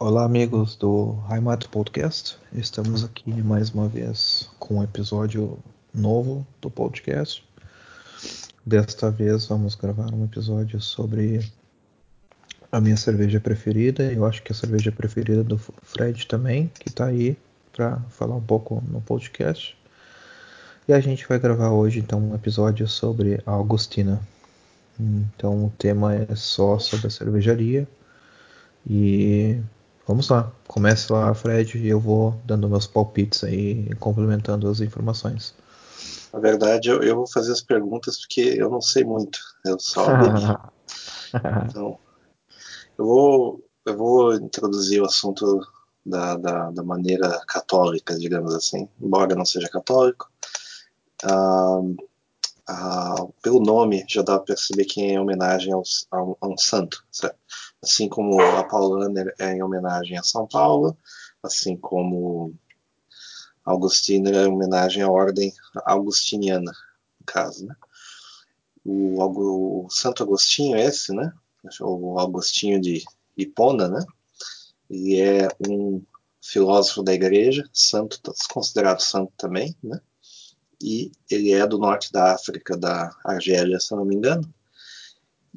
Olá, amigos do Heimat Podcast. Estamos aqui mais uma vez com um episódio novo do podcast. Desta vez vamos gravar um episódio sobre a minha cerveja preferida. Eu acho que a cerveja preferida do Fred também, que está aí para falar um pouco no podcast. E a gente vai gravar hoje então um episódio sobre a Augustina. Então o tema é só sobre a cervejaria. E Vamos lá, comece lá, Fred, e eu vou dando meus palpites aí, complementando as informações. Na verdade, eu, eu vou fazer as perguntas porque eu não sei muito, eu só então, eu vou, eu vou introduzir o assunto da, da, da, maneira católica, digamos assim, embora não seja católico. Ah, ah, pelo nome já dá para perceber que é em homenagem ao, a, a um santo, certo? Assim como a Paulaner é em homenagem a São Paulo, assim como Augustiner é em homenagem à ordem augustiniana, no caso, né? O, o Santo Agostinho é esse, né? O Agostinho de Hipona, né? Ele é um filósofo da igreja, santo, considerado santo também, né? E ele é do norte da África, da Argélia, se não me engano.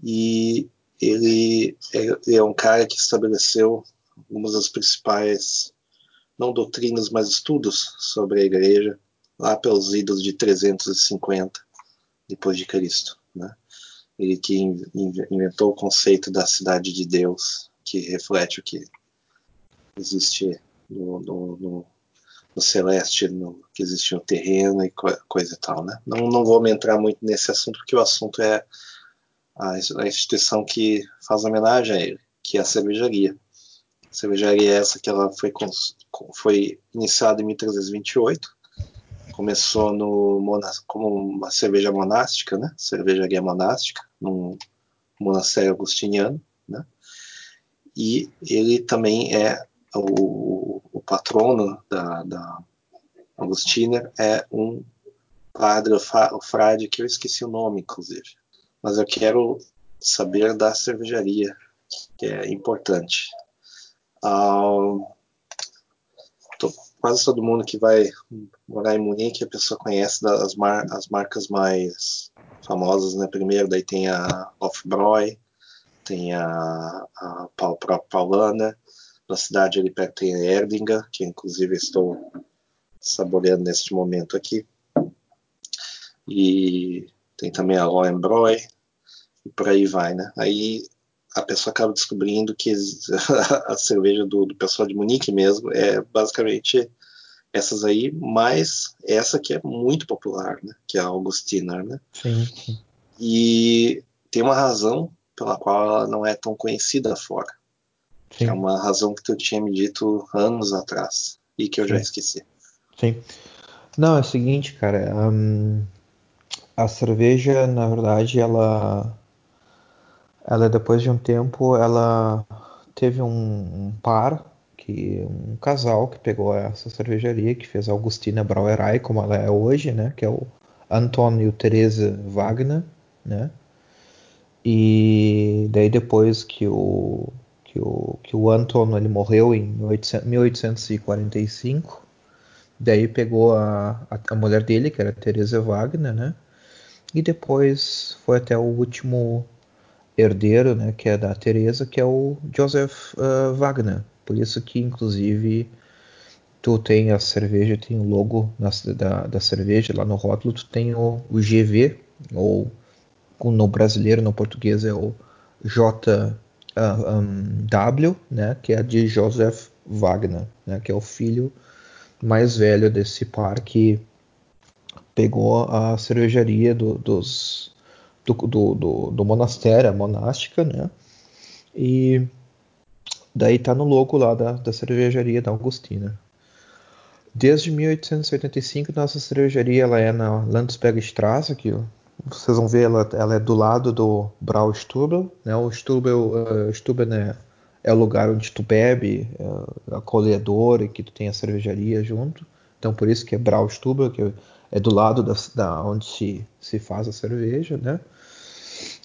E ele é, é um cara que estabeleceu algumas das principais, não doutrinas, mas estudos sobre a igreja, lá pelos idos de 350 depois de Cristo. Né? Ele que inventou o conceito da cidade de Deus, que reflete o que existe no, no, no, no celeste, no, que existe no terreno e coisa e tal. Né? Não, não vou me entrar muito nesse assunto, porque o assunto é a, instituição que faz homenagem a ele, que é a cervejaria. A cervejaria é essa que ela foi, foi iniciada em 1328, começou no, como uma cerveja monástica, né? cervejaria monástica, num monastério agustiniano, né? e ele também é o, o patrono da, da Agostina, é um padre, o frade, que eu esqueci o nome, inclusive, mas eu quero saber da cervejaria, que é importante. Tô, quase todo mundo que vai morar em Munique, a pessoa conhece das mar, as marcas mais famosas, né? Primeiro, daí tem a Hofbräu, tem a, a própria Paulana, na cidade ali perto tem a Erdinga, que inclusive estou saboreando neste momento aqui. E tem também a Lohenbräu, e por aí vai, né? Aí a pessoa acaba descobrindo que a cerveja do, do pessoal de Munique mesmo é basicamente essas aí, mas essa que é muito popular, né? Que é a Augustiner, né? Sim, sim. E tem uma razão pela qual ela não é tão conhecida fora. Sim. é uma razão que tu tinha me dito anos atrás e que eu sim. já esqueci. Sim. Não, é o seguinte, cara. Um, a cerveja, na verdade, ela, ela depois de um tempo, ela teve um, um par, que um casal que pegou essa cervejaria, que fez a Augustina Brauerei, como ela é hoje, né? Que é o Anton e o Therese Wagner, né? E daí depois que o que o, que o Anton ele morreu em 1845, daí pegou a, a, a mulher dele, que era Teresa Wagner, né? E depois foi até o último herdeiro, né, que é da Teresa, que é o Joseph uh, Wagner. Por isso que, inclusive, tu tem a cerveja, tem o logo na, da, da cerveja, lá no rótulo tu tem o, o GV, ou no brasileiro, no português é o JW, uh, né, que é de Joseph Wagner, né, que é o filho mais velho desse par que pegou a cervejaria do, dos, do, do, do, do monastério, a monástica, né? E daí tá no logo lá da, da cervejaria da Augustina. Desde 1885, nossa cervejaria ela é na Landsbergstraße, que vocês vão ver, ela, ela é do lado do Braustubel. Né? O Stubel, uh, Stubel né, é o lugar onde tu bebe, uh, acolhedor e que tu tem a cervejaria junto. Então por isso que é Braustubel, que é do lado da, da onde se, se faz a cerveja, né?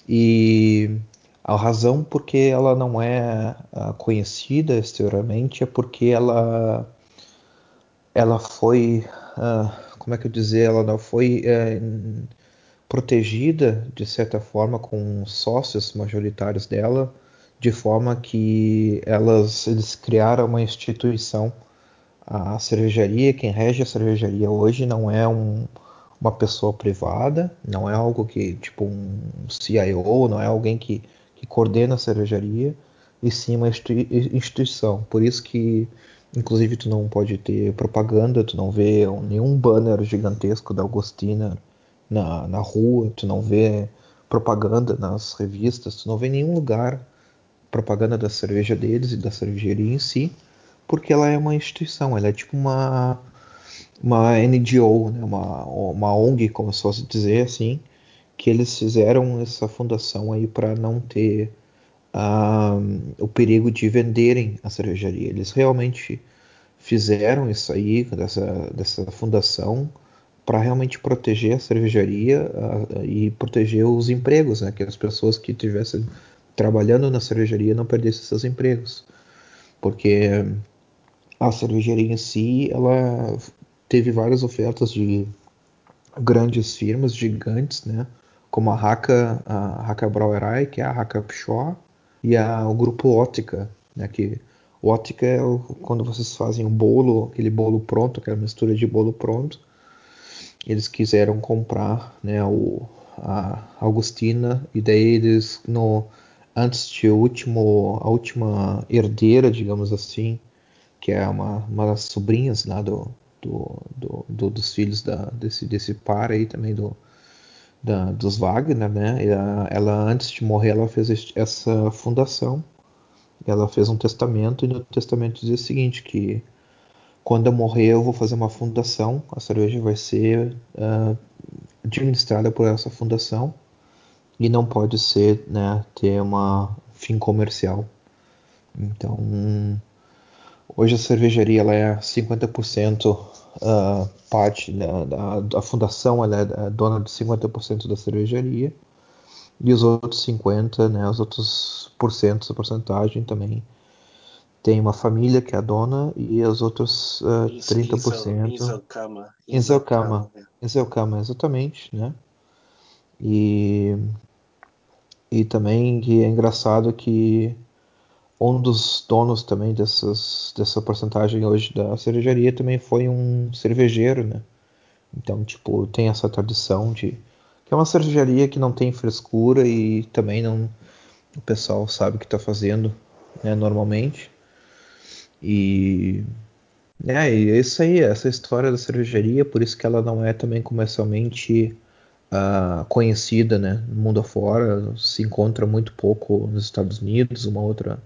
E A razão porque ela não é uh, conhecida exteriormente é porque ela ela foi uh, como é que eu dizer ela não foi uh, protegida de certa forma com sócios majoritários dela de forma que elas eles criaram uma instituição a cervejaria quem rege a cervejaria hoje não é um uma pessoa privada, não é algo que, tipo, um CIO, não é alguém que, que coordena a cervejaria, e sim uma instituição. Por isso que, inclusive, tu não pode ter propaganda, tu não vê nenhum banner gigantesco da Agostina na, na rua, tu não vê propaganda nas revistas, tu não vê nenhum lugar propaganda da cerveja deles e da cervejaria em si, porque ela é uma instituição, ela é tipo uma uma NGO, né, uma, uma ONG, como se fosse dizer assim, que eles fizeram essa fundação aí para não ter uh, o perigo de venderem a cervejaria. Eles realmente fizeram isso aí dessa, dessa fundação para realmente proteger a cervejaria uh, e proteger os empregos, né, que as pessoas que estivessem trabalhando na cervejaria não perdessem seus empregos, porque a cervejaria em si ela teve várias ofertas de grandes firmas gigantes, né? Como a Haka, a Haka Brauerei, que é a Haka Pschorr, e a, o grupo Ótica, né? Que Ótica é o, quando vocês fazem o bolo, aquele bolo pronto, aquela mistura de bolo pronto. Eles quiseram comprar, né? O, a Augustina e daí eles no antes de último a última herdeira, digamos assim, que é uma, uma das sobrinhas lá do, do, do, do, dos filhos da, desse, desse par aí também do, da, dos Wagner, né? Ela, ela, antes de morrer ela fez essa fundação, ela fez um testamento e no testamento dizia o seguinte que quando eu morrer eu vou fazer uma fundação, a cerveja vai ser uh, administrada por essa fundação e não pode ser, né, ter uma fim comercial. Então Hoje a cervejaria ela é 50% uh, ah, parte da, da, da, fundação, ela é dona de 50% da cervejaria e os outros 50, né, os outros porcentos, a porcentagem também tem uma família que é a dona e os outros uh, 30%. Inzelkama. Inzelkama. Inzelkama, exatamente, né? E, e também que é engraçado que um dos donos também dessas, dessa porcentagem hoje da cervejaria também foi um cervejeiro, né? Então, tipo, tem essa tradição de que é uma cervejaria que não tem frescura e também não o pessoal sabe o que está fazendo, né, normalmente. E é, e é isso aí, essa história da cervejaria, por isso que ela não é também comercialmente uh, conhecida, né, no mundo afora, se encontra muito pouco nos Estados Unidos, uma outra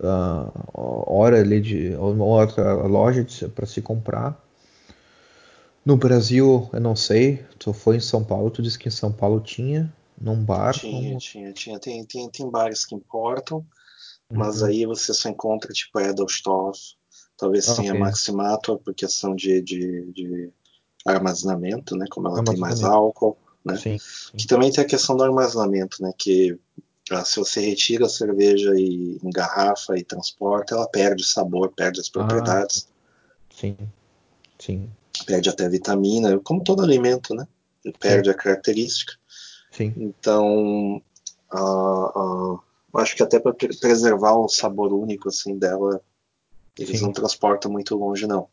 uh, hora ali de uma outra loja para se comprar. No Brasil, eu não sei. Tu foi em São Paulo, tu disse que em São Paulo tinha num bar. Tinha, como... tinha, tinha. Tem, tem, tem bares que importam, uhum. mas aí você só encontra tipo Edelstoff, talvez ah, tenha okay. Maximator por questão de, de, de, armazenamento, né? Como ela tem mais álcool, né? Sim, sim. Que também tem a questão do armazenamento, né? Que se você retira a cerveja e engarrafa e transporta, ela perde sabor, perde as propriedades. Ah, sim, sim. Perde até vitamina, como todo alimento, né? Perde sim. a característica. Sim. Então, uh, uh, acho que até para preservar o sabor único assim dela, eles sim. não transportam muito longe, não.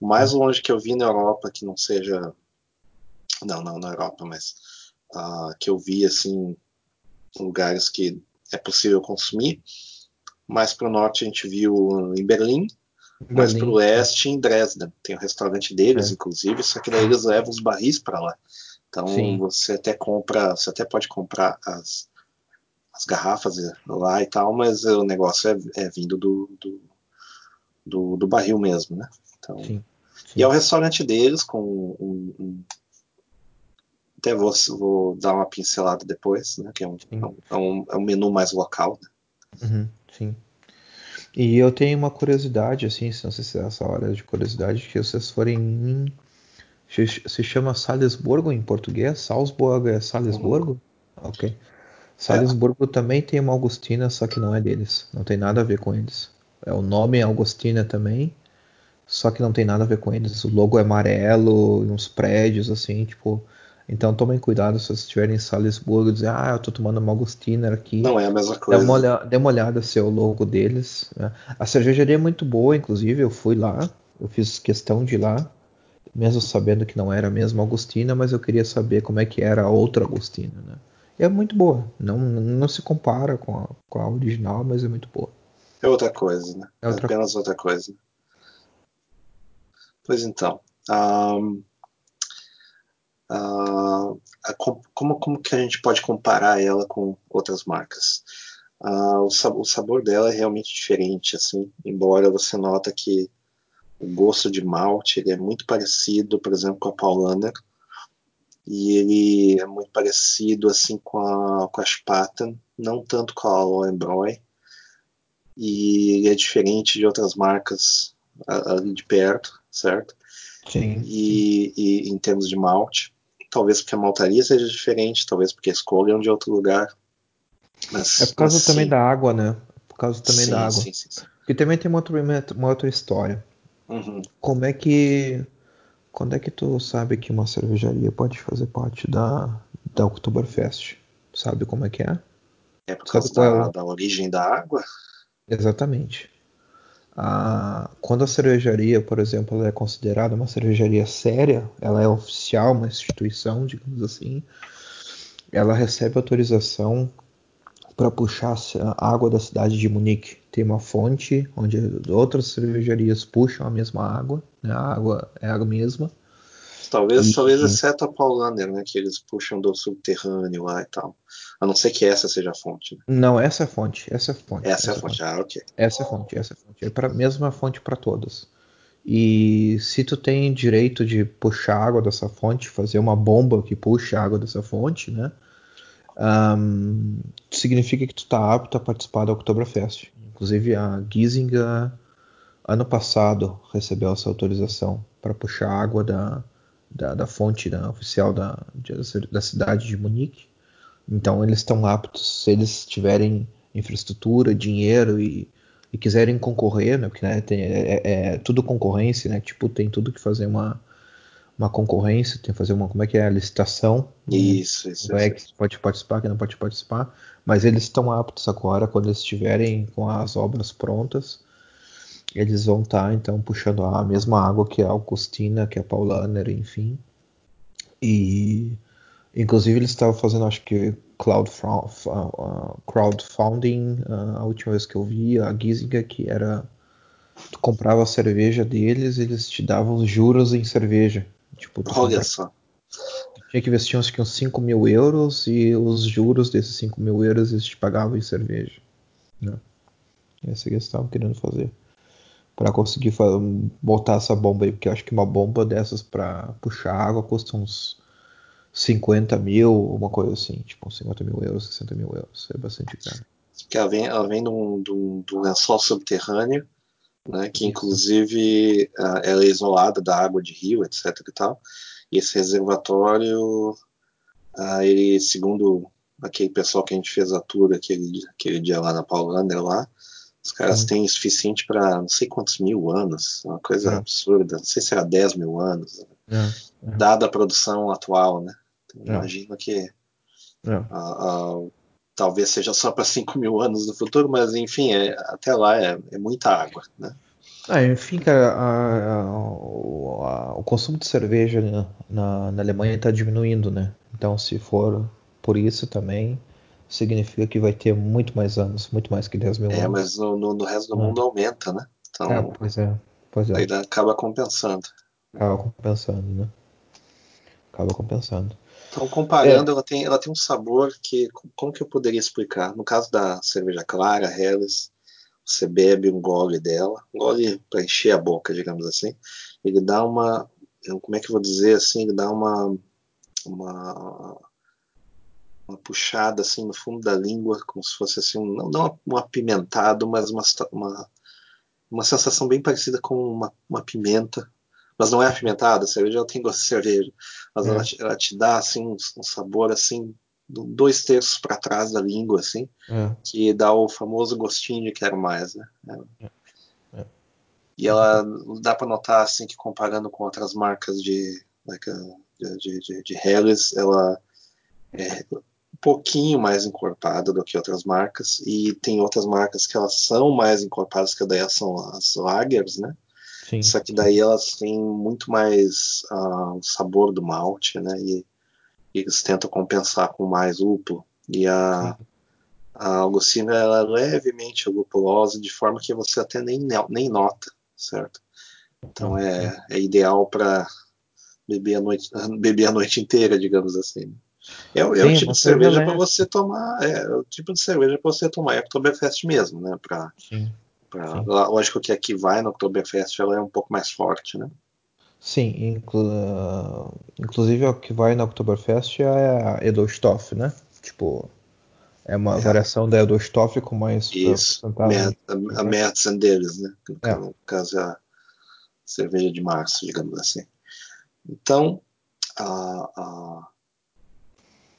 O mais longe que eu vi na Europa, que não seja. Não, não na Europa, mas uh, que eu vi assim lugares que é possível consumir. Mais para o norte a gente viu em Berlim, Berlim. mais para o oeste em Dresden. Tem o um restaurante deles, é. inclusive, só que daí eles levam os barris para lá. Então Sim. você até compra, você até pode comprar as, as garrafas lá e tal, mas o negócio é, é vindo do, do, do, do, barril mesmo, né? Então, Sim. Sim. E é o restaurante deles com um, um, até vou, vou dar uma pincelada depois, né? Que é um, é um, é um menu mais local. Né? Uhum, sim. E eu tenho uma curiosidade, assim, não sei se é essa hora de curiosidade, que vocês forem em. Se chama Salzburgo em português? Salzburgo é Salzburgo? Uhum. Ok. Salisburgo é. também tem uma Augustina, só que não é deles. Não tem nada a ver com eles. É o nome é Augustina também, só que não tem nada a ver com eles. O logo é amarelo, uns prédios assim, tipo. Então tomem cuidado se vocês estiverem em Salisburgo e dizer, ah, eu tô tomando uma Augustiner aqui. Não é a mesma coisa. Dê uma, olhada, dê uma olhada se é o logo deles. Né? A cervejaria é muito boa, inclusive, eu fui lá, eu fiz questão de ir lá, mesmo sabendo que não era a mesma Augustina, mas eu queria saber como é que era a outra Augustina, né? E é muito boa. Não, não se compara com a, com a original, mas é muito boa. É outra coisa, né? É, outra... é apenas outra coisa. Pois então. Um, uh, como, como que a gente pode comparar ela com outras marcas? Uh, o, sabor, o, sabor dela é realmente diferente, assim, embora você nota que o gosto de malte ele é muito parecido, por exemplo, com a Paulaner, e ele é muito parecido assim com a, com a Spaten, não tanto com a Lowenbräu, e ele é diferente de outras marcas ali de perto, certo? Sim. E, e em termos de malte, talvez porque a maltaria seja diferente, talvez porque a escolha é de outro lugar. Mas, é por causa também da água, né? Por causa também sim, da água. Sim, sim. E também tem uma outra, uma outra história. Uhum. Como é que. Quando é que tu sabe que uma cervejaria pode fazer parte da, da Oktoberfest? Sabe como é que é? É por causa da, é? da origem da água? Exatamente. A, quando a cervejaria, por exemplo, é considerada uma cervejaria séria, ela é oficial, uma instituição, digamos assim, ela recebe autorização para puxar a água da cidade de Munique. Tem uma fonte onde outras cervejarias puxam a mesma água, né? a água é a mesma. Talvez, e, talvez exceto a Paulaner, né, que eles puxam do subterrâneo lá e tal. A não ser que essa seja a fonte. Né? Não, essa é a fonte. Essa é a fonte. Essa, essa é a fonte. fonte. Ah, ok. Essa é a fonte. Essa é a fonte. É a mesma fonte para todas. E se tu tem direito de puxar água dessa fonte, fazer uma bomba que puxa água dessa fonte, né? Um, significa que tu está apto a participar da Oktoberfest. Inclusive a Giesinger ano passado recebeu essa autorização para puxar água da, da, da fonte da, oficial da, da cidade de Munique. Então eles estão aptos, se eles tiverem infraestrutura, dinheiro e, e quiserem concorrer, né, porque né, tem, é, é, é, tudo concorrência, né, tipo tem tudo que fazer uma, uma concorrência, tem que fazer uma, como é que é, a licitação. Isso, isso. É que pode participar, que não pode participar, mas eles estão aptos agora, quando eles estiverem com as obras prontas, eles vão estar, tá, então, puxando a mesma água que a Augustina, que a Paulaner, enfim. E Inclusive eles estavam fazendo, acho que crowdfunding, a última vez que eu vi, a Giesinger, que era tu comprava a cerveja deles, eles te davam juros em cerveja. Tipo, Olha só. Tu tinha que investir uns, uns 5 mil euros e os juros desses 5 mil euros eles te pagavam em cerveja. Né? Essa que eles estavam querendo fazer. Para conseguir botar essa bomba aí, porque eu acho que uma bomba dessas para puxar água custa uns 50 mil, uma coisa assim, tipo 50 mil euros, 60 mil euros, é bastante caro. Que ela vem, ela vem de um, de um, de um lençol subterrâneo, né, que inclusive uh, ela é isolada da água de rio, etc e tal, e esse reservatório, uh, ele, segundo aquele pessoal que a gente fez a tour aquele, aquele dia lá na Paulander lá, os caras hum. têm o suficiente para não sei quantos mil anos, uma coisa é. absurda, não sei se era 10 mil anos, é. É. dada a produção atual, né? É. Imagino que é. uh, uh, talvez seja só para 5 mil anos no futuro, mas enfim, é, até lá é, é, muita água. Né? Ah, enfim, cara, a, a, o consumo de cerveja na, na Alemanha está diminuindo, né? Então, se for por isso também, significa que vai ter muito mais anos, muito mais que 10 mil é, anos. É, mas no, no, no resto do mundo aumenta, né? Então, é, pois é, pois é. Aí acaba compensando. Acaba compensando, né? Acaba compensando. Então, comparando, é. ela, tem, ela tem um sabor que. Como que eu poderia explicar? No caso da cerveja clara, Helles, você bebe um gole dela, um gole para encher a boca, digamos assim. Ele dá uma. Como é que eu vou dizer assim? Ele dá uma. Uma, uma puxada assim no fundo da língua, como se fosse assim, não, não um apimentado, mas uma, uma, uma sensação bem parecida com uma, uma pimenta mas não é apimentada, a cerveja ela tem gosto de cerveja, mas é. ela, te, ela, te, dá assim um, um, sabor assim dois terços para trás da língua, assim, É. que dá o famoso gostinho de quero mais, né? É. É. E ela dá para notar assim que comparando com outras marcas de like, uh, de, de, de, de Helles, ela é um pouquinho mais encorpada do que outras marcas e tem outras marcas que elas são mais encorpadas que daí são as lagers, né? Sim. Só que daí elas têm muito mais uh, o sabor do malte, né? E, e eles tentam compensar com mais lúpulo. E a, Sim. a Augustina ela é levemente lupulosa, de forma que você até nem, nem nota, certo? Então é, é ideal para beber a noite beber a noite inteira, digamos assim. É, é Sim, o tipo de cerveja para você tomar, é, o tipo de cerveja para você tomar é Oktoberfest mesmo, né? Sim. Pra, lógico que aqui vai no Oktoberfest ela é um pouco mais forte, né? Sim, inclu- inclusive o que vai na Oktoberfest é a Edelstoff, né? Tipo, é uma É. variação da Edelstoff com mais Isso. Mer- a, Märzen deles, né? No É. caso, no caso é a cerveja de março, digamos assim. Então, a, a-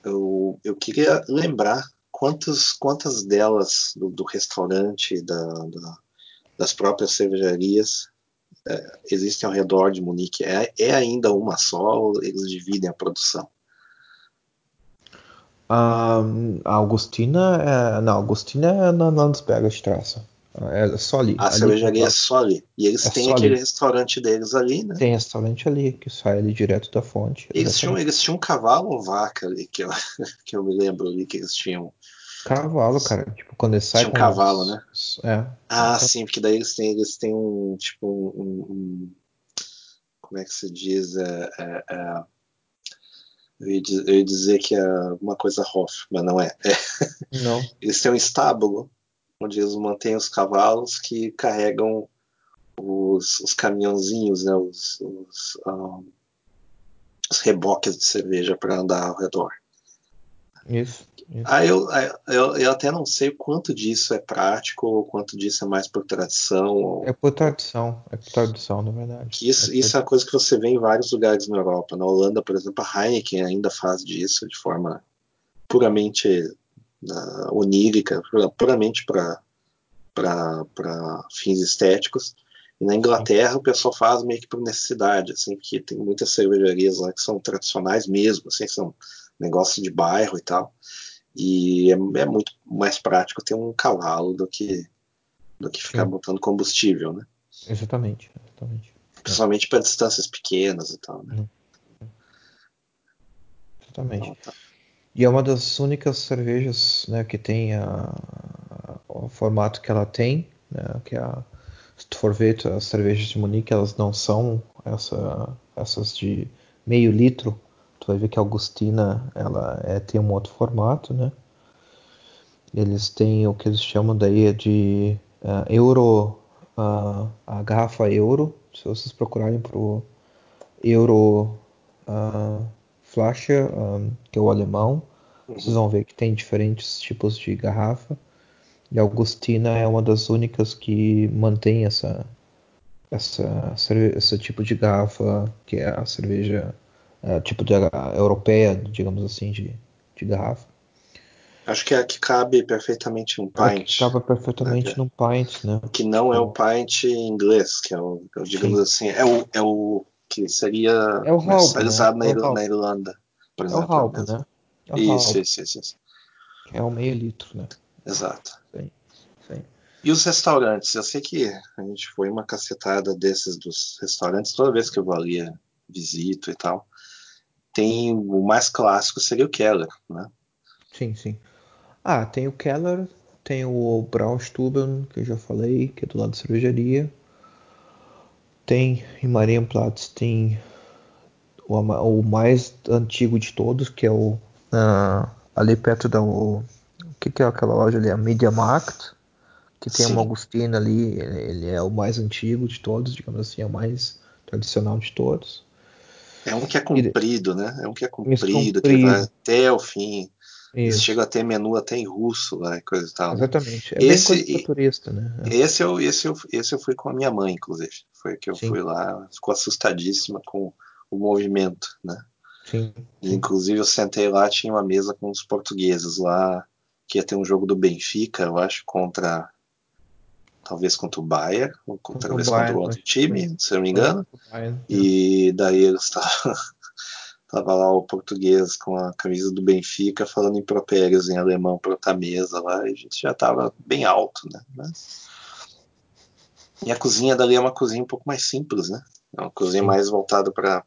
eu, eu queria lembrar quantas, quantas delas do, do restaurante, da, da- das próprias cervejarias, é, existem ao redor de Munique. É, é ainda uma só ou eles dividem a produção? A, a Augustina é. Não, a Augustina é na Landsbergerstraße. É só ali. A ali cervejaria é só ali. E eles É têm aquele ali. restaurante deles ali, né? Tem restaurante ali, que sai ali direto da fonte. Eles tinham, eles tinham um cavalo ou vaca ali, que eu, que eu me lembro ali que eles tinham. Cavalo, cara. Tipo, quando ele sai Tinha um cavalo, né? É. Ah, Então, sim, porque daí eles têm, eles têm um, tipo, um, um- como é que se diz? É, é, é, eu, ia, diz- eu ia dizer que é uma coisa Hoff, mas não é. É, Não. Eles têm um estábulo onde eles mantêm os cavalos que carregam os, os caminhãozinhos, né? Os, os, ah, os reboques de cerveja para andar ao redor. Isso. isso. Ah, eu, eu, eu até não sei o quanto disso é prático ou quanto disso é mais por tradição. Ou... É por tradição. É por tradição, na verdade. Que isso, É isso é uma coisa que você vê em vários lugares na Europa. Na Holanda, por exemplo, a Heineken ainda faz disso de forma puramente uh, onírica, puramente para fins estéticos. E na Inglaterra o pessoal faz meio que por necessidade, assim, porque tem muitas cervejarias lá que são tradicionais mesmo, assim, são negócio de bairro e tal. E é, é muito mais prático ter um cavalo do que do que ficar Sim. botando combustível, né? Exatamente. Exatamente. Principalmente para distâncias pequenas e tal, né? Exatamente. Então, tá. E é uma das únicas cervejas né, que tem a, o formato que ela tem, né, que é a, se tu for ver as cervejas de Munique, elas não são essa, essas de meio litro. Tu vai ver que a Augustina ela é, tem um outro formato, né? Eles têm o que eles chamam daí de uh, euro, uh, a garrafa euro. Se vocês procurarem pro euro uh, Flasche, um, que é o alemão, vocês vão ver que tem diferentes tipos de garrafa. E a Augustina é uma das únicas que mantém essa, essa, esse tipo de garrafa, que é a cerveja é, tipo de, europeia, digamos assim, de, de garrafa. Acho que é a que cabe perfeitamente um Ela pint. que cabe perfeitamente né? num pint, né? Que não é o pint inglês, que é o, digamos assim, é o, é o que seria É o comercializado né? É na, o Halbo. na Irlanda, por É o exemplo. Mesmo. né? É o Isso, isso, isso, isso. é o meio litro, né? Exato. Sim, sim. E os restaurantes? Eu sei que a gente foi uma cacetada desses dos restaurantes toda vez que eu vou ali, visito e tal. Tem o mais clássico seria o Keller, né? Sim, sim. Ah, tem o Keller, tem o Braunstuben, que eu já falei, que é do lado da cervejaria. Tem em Marienplatz, tem o, o, mais antigo de todos, que é o ali perto da o, o que, que é aquela loja ali, a Media Markt, que tem Sim. uma Agostina ali, ele, ele, é o mais antigo de todos, digamos assim, é o mais tradicional de todos. É um que é comprido, né? É um que é comprido, comprido. que vai até o fim. Isso. chegam a ter menu até em russo, lá, coisa e tal. né? Exatamente. É esse, bem coisa turista, né? Esse eu, esse, eu, esse eu fui com a minha mãe, inclusive. Foi que eu Sim. fui lá, ficou assustadíssima com o movimento, né? Sim. E, inclusive eu sentei lá, tinha uma mesa com os portugueses lá, que ia ter um jogo do Benfica, eu acho, contra talvez contra o Bayern, ou contra, talvez Bayern, contra outro time, se eu não me engano. E daí eles estavam Tava lá o português com a camisa do Benfica falando impropérios em alemão para outra mesa lá, e a gente já tava bem alto, né? E a cozinha dali é uma cozinha um pouco mais simples, né? É uma cozinha Sim. mais voltada para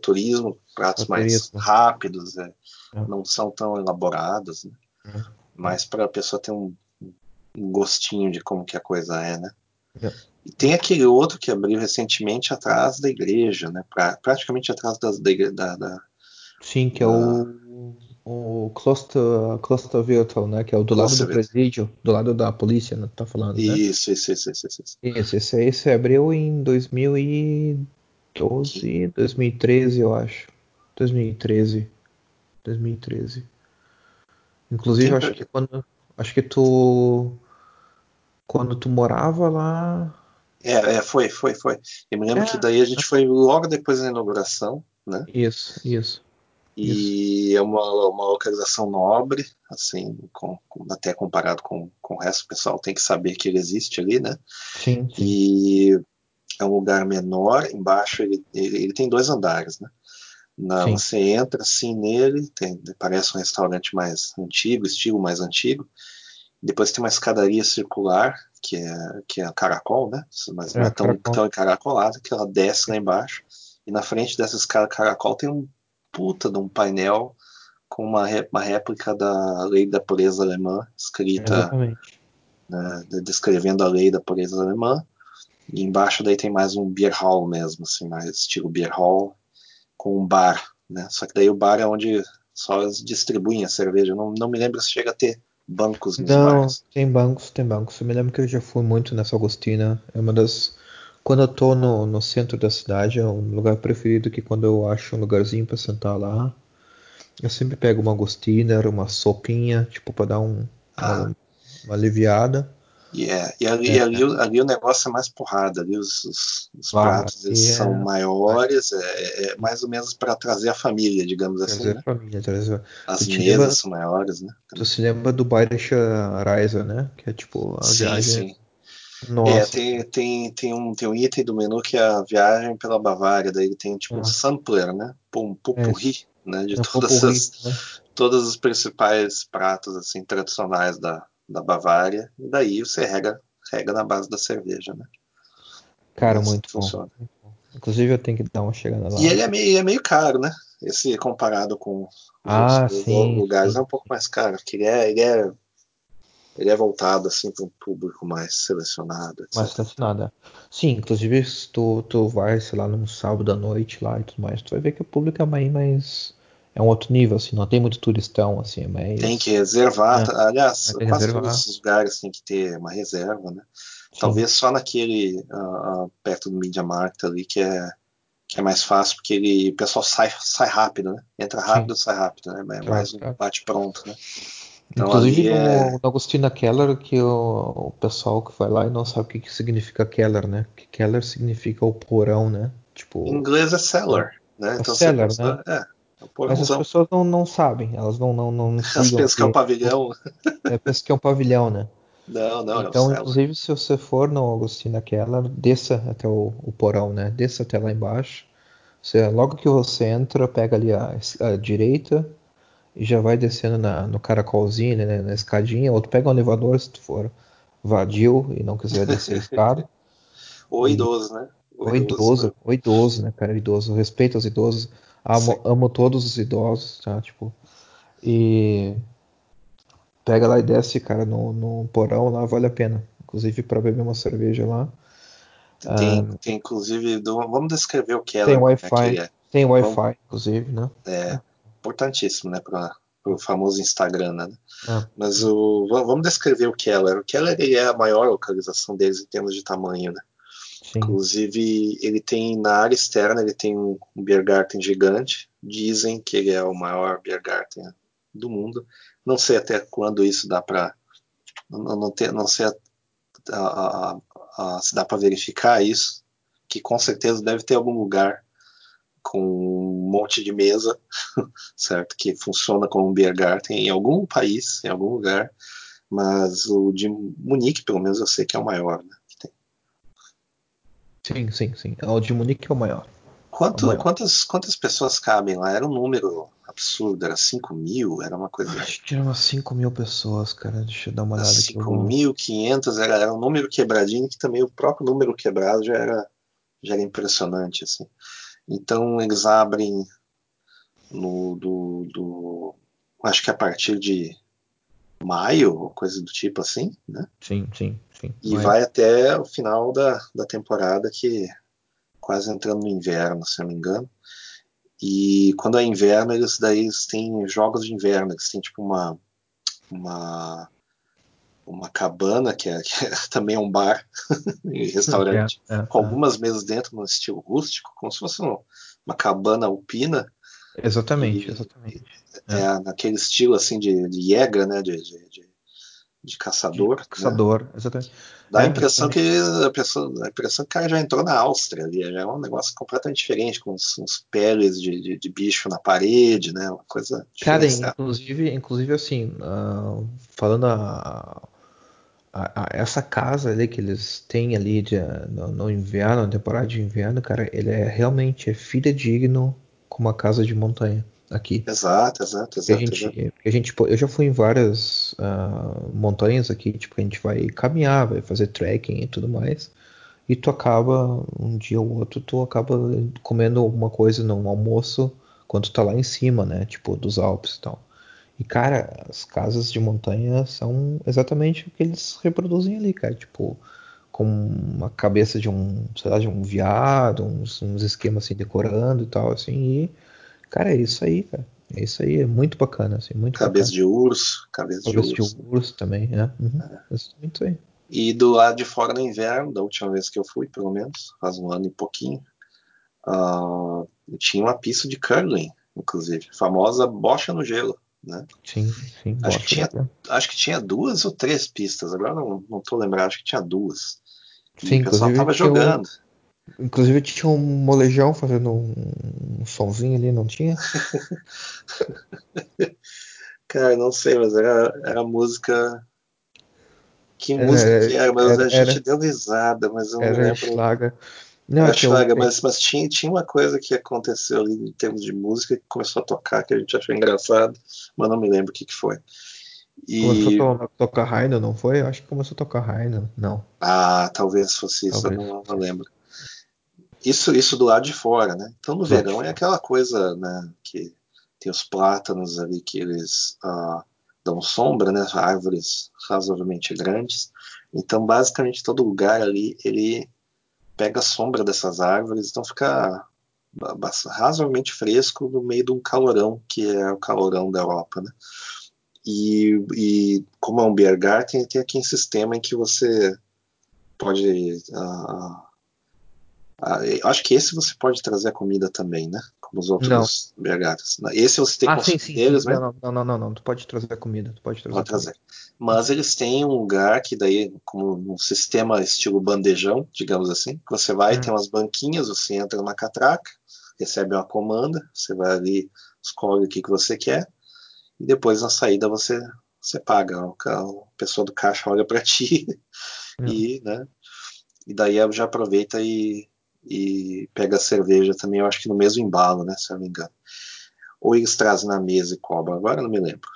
turismo, pratos pra mais turismo. rápidos, é. É. não são tão elaborados, né? É. Mas para a pessoa ter um, um, gostinho de como que a coisa é, né? E tem aquele outro que abriu recentemente atrás da igreja, né? Pra, praticamente atrás das, da, da, Sim, que é o, o Cluster, Cluster Virtual, né? Que é o do lado do presídio, do lado da polícia, né? Tá falando, né? Isso, isso, isso, isso, isso. Isso, esse aí se abriu em 2012, 2013, eu acho. 2013. 2013. Inclusive, acho que quando. Acho que tu. Quando tu morava lá, é, é, foi, foi, foi. Eu me lembro é. que daí a gente foi logo depois da inauguração, né? Isso, isso. E isso. é uma, uma localização nobre, assim, com, com, até comparado com, com o resto, o pessoal tem que saber que ele existe ali, né? Sim, sim. E é um lugar menor, embaixo ele, ele, ele tem dois andares, né? Na, você entra assim nele, tem, parece um restaurante mais antigo, estilo mais antigo. Depois tem uma escadaria circular que é, que é a caracol, né? Mas não é, é tão, tão encaracolada que ela desce lá embaixo. E na frente dessa escada caracol tem um puta de um painel com uma, uma réplica da lei da pureza alemã, escrita né, descrevendo a lei da pureza alemã. E embaixo daí tem mais um beer hall mesmo, assim, mais estilo beer hall, com um bar, né? Só que daí o bar é onde só eles distribuem a cerveja. Não, não me lembro se chega a ter bancos nos Não, tem bancos, tem bancos. Eu me lembro que eu já fui muito nessa Agostina. É uma das. Quando eu tô no, no centro da cidade, é um lugar preferido que quando eu acho um lugarzinho para sentar lá, eu sempre pego uma Agostina, uma sopinha, tipo, para dar um, ah. uma, uma aliviada. Yeah. E ali, é. ali, ali, o negócio é mais porrada, ali os, os, os pratos eles é. são maiores, é, é, mais ou menos para trazer a família, digamos assim. Trazer a né? família, trazer... As mesas lembra, são maiores, né? Tu se lembra do Bayerischer Reise, né? Que é tipo a sim, viagem. Sim. Nossa. É, tem, tem, tem, um, tem um item do menu que é a viagem pela Bavária, daí tem tipo um ah. sampler, né? Um pupurri, é. né? De é todas, as, né? todos os principais pratos assim tradicionais da, da Bavária, e daí você rega, rega na base da cerveja, né? Cara, muito funciona. bom. Inclusive eu tenho que dar uma chegada lá. E ele é meio, é meio caro, né? Esse comparado com os ah, sim, lugares sim. é um pouco mais caro, porque ele é, ele é, ele é voltado assim para um público mais selecionado. Etc. Mais selecionado, é. Sim, inclusive se tu, tu vai, sei lá, num sábado à noite lá e tudo mais, tu vai ver que o público é mais, mais é um outro nível, assim, não tem muito turistão, assim, mas... Tem que reservar, é, aliás, quase reservar. todos os lugares tem que ter uma reserva, né? Sim. Talvez só naquele uh, perto do Media Market ali que é que é mais fácil porque ele, o pessoal sai, sai rápido, né? Entra rápido, Sim. sai rápido, né? É mais um bate pronto, né? Então, Inclusive no, é... no Agostina Keller que o, o, pessoal que vai lá e não sabe o que, que significa Keller, né? Que Keller significa o porão, né? Tipo. Em inglês é cellar, é. né? Então é cellar, né? É. É Mas as pessoas não, não sabem, elas não não não, não Elas pensam que é um pavilhão. É, pensam que é um pavilhão, né? Não, não, Então, inclusive, se você for no Agostina Keller, desça até o, o, porão, né? Desça até lá embaixo. Você, logo que você entra, pega ali a, a direita e já vai descendo na, no caracolzinho, né, na escadinha. Ou tu pega um elevador se tu for vadio e não quiser descer a escada. Ou idoso, né? Ou idoso, ou idoso, né, cara? Idoso. Respeito aos idosos. Amo, amo todos os idosos, tá? Tipo, e pega lá e desce, cara, no, no porão lá, vale a pena. Inclusive para beber uma cerveja lá. Tem, ah, tem inclusive, do, vamos descrever o que é. Tem Wi-Fi, é. tem Wi-Fi, inclusive, né? É, importantíssimo, né, para o famoso Instagram, né? É. Mas o, vamos descrever o Keller. O Keller é a maior localização deles em termos de tamanho, né? Sim. Inclusive, ele tem na área externa, ele tem um, Biergarten gigante. Dizem que ele é o maior Biergarten do mundo. Não sei até quando isso dá para não, não, não sei a, a, a, se dá para verificar isso, que com certeza deve ter algum lugar com um monte de mesa, certo? Que funciona como um beer garden em algum país, em algum lugar, mas o de Munique, pelo menos, eu sei que é o maior, né? Sim, sim, sim. O de Munique é o maior. Quanto, o maior. quantas, quantas pessoas cabem lá? Era um número absurdo, era 5 mil, era uma coisa. Acho que eram umas 5 mil pessoas, cara. Deixa eu dar uma olhada aqui. eu vou- 5.500 era, era um número quebradinho que também o próprio número quebrado já era, já era impressionante assim. Então eles abrem no do, do acho que a partir de maio coisa do tipo assim, né? Sim, sim, sim. E Mas- vai até o final da, da temporada que quase entrando no inverno, se eu não me engano. E quando é inverno, eles daí eles têm jogos de inverno, eles têm tipo uma uma uma cabana que é, que é também um bar e restaurante É, é, com é. algumas mesas dentro no estilo rústico, como se fosse um- uma cabana alpina, Exatamente, E- exatamente. é. naquele estilo assim de, de jäger, né, de, de, de- de caçador. né? Caçador, exatamente. Dá a É, impressão que a pessoa, a impressão que o cara já entrou na Áustria ali, já é um negócio completamente diferente, com uns, uns peles de, de, de bicho na parede, né? Uma coisa Cara, inclusive, inclusive assim, ah, falando a, a- a- essa casa ali que eles têm ali de, no, no inverno, na temporada de inverno, cara, ele é realmente é fidedigno com uma casa de montanha aqui. Exato, exato, Porque a exato. gente, exato. a gente, eu já fui em várias ah, montanhas aqui, tipo, a gente vai caminhar, vai fazer trekking e tudo mais. E tu acaba, um dia ou outro, tu acaba comendo alguma coisa no almoço quando tu tá lá em cima, né? Tipo, dos Alpes e tal. E, cara, as casas de montanha são exatamente o que eles reproduzem ali, cara. Tipo, com uma cabeça de um, sei lá, de um veado, uns, uns esquemas assim decorando e tal, assim. E, cara, é isso aí, cara. É isso aí, é muito bacana, assim, muito Cabeça bacana. de urso, cabeça de Cabeça de urso. urso também, né? Uhum, exatamente isso aí. E do lado de fora no inverno, da última vez que eu fui, pelo menos, faz um ano e pouquinho, ah, tinha uma pista de curling, inclusive, famosa bocha no gelo, né? Sim, sim, Acho que tinha- bastante. Acho que tinha duas ou três pistas, agora não, não tô lembrado, acho que tinha duas. E Sim, o pessoal tava jogando. Inclusive tinha um molejão fazendo um, um somzinho ali, não tinha? Cara, não sei, mas era, era música. Que Era- música que era? Mas era- a gente era- deu risada, mas eu não Era lembro. Schlager. Não, Era é que eu, Schlager, mas, mas tinha, tinha uma coisa que aconteceu ali em termos de música que começou a tocar, que a gente achou engraçado, mas não me lembro o que, que foi. começou E. a to- tocar Raino, não foi? Eu acho que começou a tocar Raino. Não. Ah, talvez fosse isso, Talvez. eu não, não lembro. Isso, isso do lado de fora, né? Então no verão é aquela coisa, né? Que tem os plátanos ali que eles ah, dão sombra, né? Árvores razoavelmente grandes. Então basicamente todo lugar ali ele pega a sombra dessas árvores, então fica razoavelmente fresco no meio de um calorão que é o calorão da Europa, né? E, e como é um beer garden, tem aquele sistema em que você pode ah, ah, acho que esse você pode trazer a comida também, né? Como os outros BHs. Esse você tem que Ah, sim, sim, deles, sim. né? Não, não, não, não, não. Tu pode trazer comida. Tu pode trazer Pode trazer. Mas eles têm um lugar que daí, como um sistema estilo bandejão, digamos assim, que você vai, Hum. tem umas banquinhas, você entra numa catraca, recebe uma comanda, você vai ali, escolhe o que, que você quer, e depois na saída você, você paga. O, a pessoa do caixa olha para ti Hum. e, né? E daí já aproveita e, e pega a cerveja também, eu acho que no mesmo embalo, né? Se eu não me engano. Ou eles trazem na mesa e cobram, agora eu não me lembro.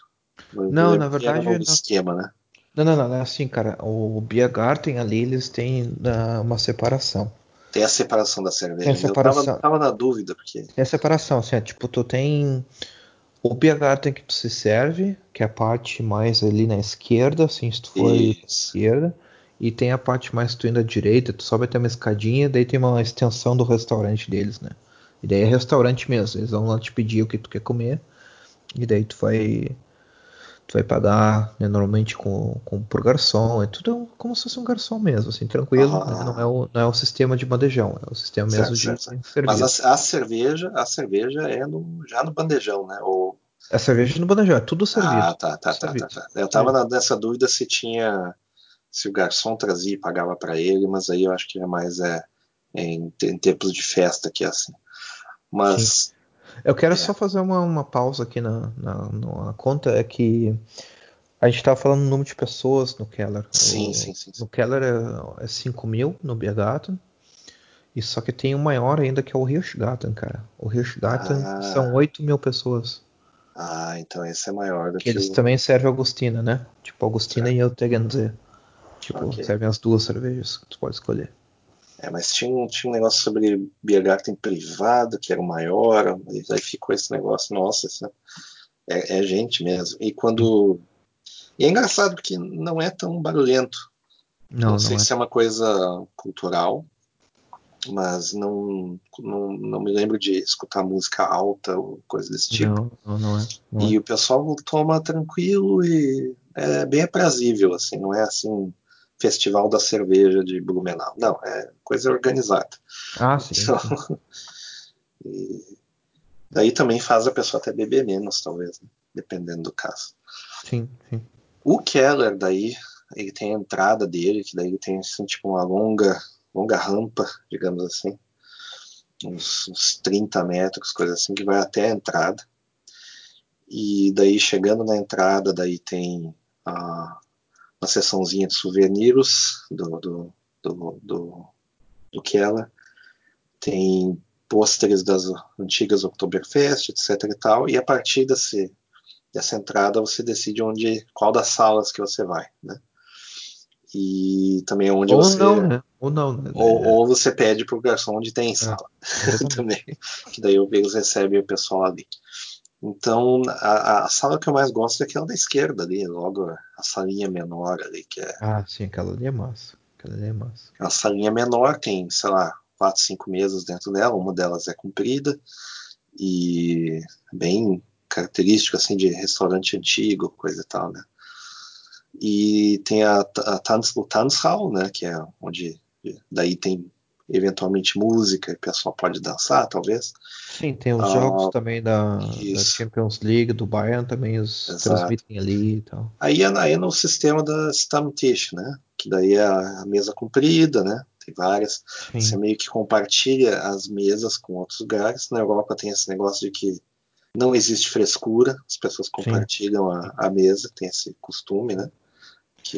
Eu Não, lembro na era verdade, um novo não. esquema, né? Não, não, não, é assim, cara. O Biergarten ali, eles têm ah, uma separação. Tem a separação da cerveja. Tem a Eu separação. tava, tava na dúvida, porque. Tem a separação, assim, é, tipo, tu tem o Biergarten que tu se serve, que é a parte mais ali na esquerda, assim, se tu for Isso. esquerda, e tem a parte mais tu indo à direita, tu sobe até uma escadinha, daí tem uma extensão do restaurante deles, né? E daí é restaurante mesmo, eles vão lá te pedir o que tu quer comer, e daí tu vai tu vai pagar, né, normalmente com, com por garçom, é tudo como se fosse um garçom mesmo, assim, tranquilo, Aham. né? Não é o, não é o sistema de bandejão, é o sistema mesmo Certo, de certo, certo. serviço. Mas a, a cerveja, a cerveja é no, já no bandejão, né? Ou... A cerveja no bandejão, é tudo servido. Ah, tá, tá, tá, tá, tá. Eu tava na- nessa dúvida se tinha. Se o garçom trazia e pagava para ele, mas aí eu acho que é mais é, em, em tempos de festa que é assim. Mas. Sim. Eu quero é. só fazer uma, uma pausa aqui na, na, na, conta. É que a gente estava falando do número de pessoas no Keller. Sim, o, sim, sim, sim, No Keller é, é 5 mil no Biergarten. E só que tem um maior ainda que é o Hirschgarten, cara. O Hirschgarten ah. são 8 mil pessoas. Ah, então esse é maior do que, eles o... também servem Augustina, né? Tipo, Augustina certo. e Eutegenzer. Tipo, okay. servem as duas cervejas que tu pode escolher. É, mas tinha, tinha um negócio sobre Biergarten privado, que era o maior, e aí ficou esse negócio, nossa, isso é, é gente mesmo. E quando. E é engraçado porque não é tão barulhento. Não, não sei não é. se é uma coisa cultural, mas não, não, não me lembro de escutar música alta ou coisa desse tipo. Não, não, não é. Não e é. o pessoal toma tranquilo e é bem aprazível, assim, não é assim festival da cerveja de Blumenau. Não, é coisa organizada. Ah, sim. Então, sim. e daí também faz a pessoa até beber menos, talvez, né? dependendo do caso. Sim, sim. O Keller, daí, ele tem a entrada dele, que daí tem assim, tipo uma longa longa rampa, digamos assim, uns, uns 30 metros, coisa assim, que vai até a entrada. E daí, chegando na entrada, daí tem a, uma seçãozinha de souvenirs do, do, do, do, do Keller. Tem pôsteres das antigas Oktoberfest, etc e tal. E a partir desse, dessa entrada, você decide onde, qual das salas que você vai, né? E também onde ou você. Não, né? Ou não, né? Ou, ou você pede pro garçom onde tem sala. É, também. Que daí eles recebem o pessoal ali. Então, a, a, sala que eu mais gosto é aquela da esquerda ali, logo a salinha menor ali, que é. Ah, sim, aquela ali é massa. Aquela ali é massa. A salinha menor tem, sei lá, quatro, cinco mesas dentro dela, uma delas é comprida e bem característico assim de restaurante antigo, coisa e tal, né? E tem a, a Tanz, o Tanzhal, né, que é onde daí tem eventualmente música e o pessoal pode dançar, talvez. Sim, tem os uh, jogos também da, da, Champions League, do Bayern também os Exato. transmitem ali e tal. Aí é, aí é no sistema da Stammtisch, né, que daí é a mesa comprida, né, tem várias. Sim. Você meio que compartilha as mesas com outros lugares. Na Europa tem esse negócio de que não existe frescura, as pessoas compartilham a, a, mesa, tem esse costume, né?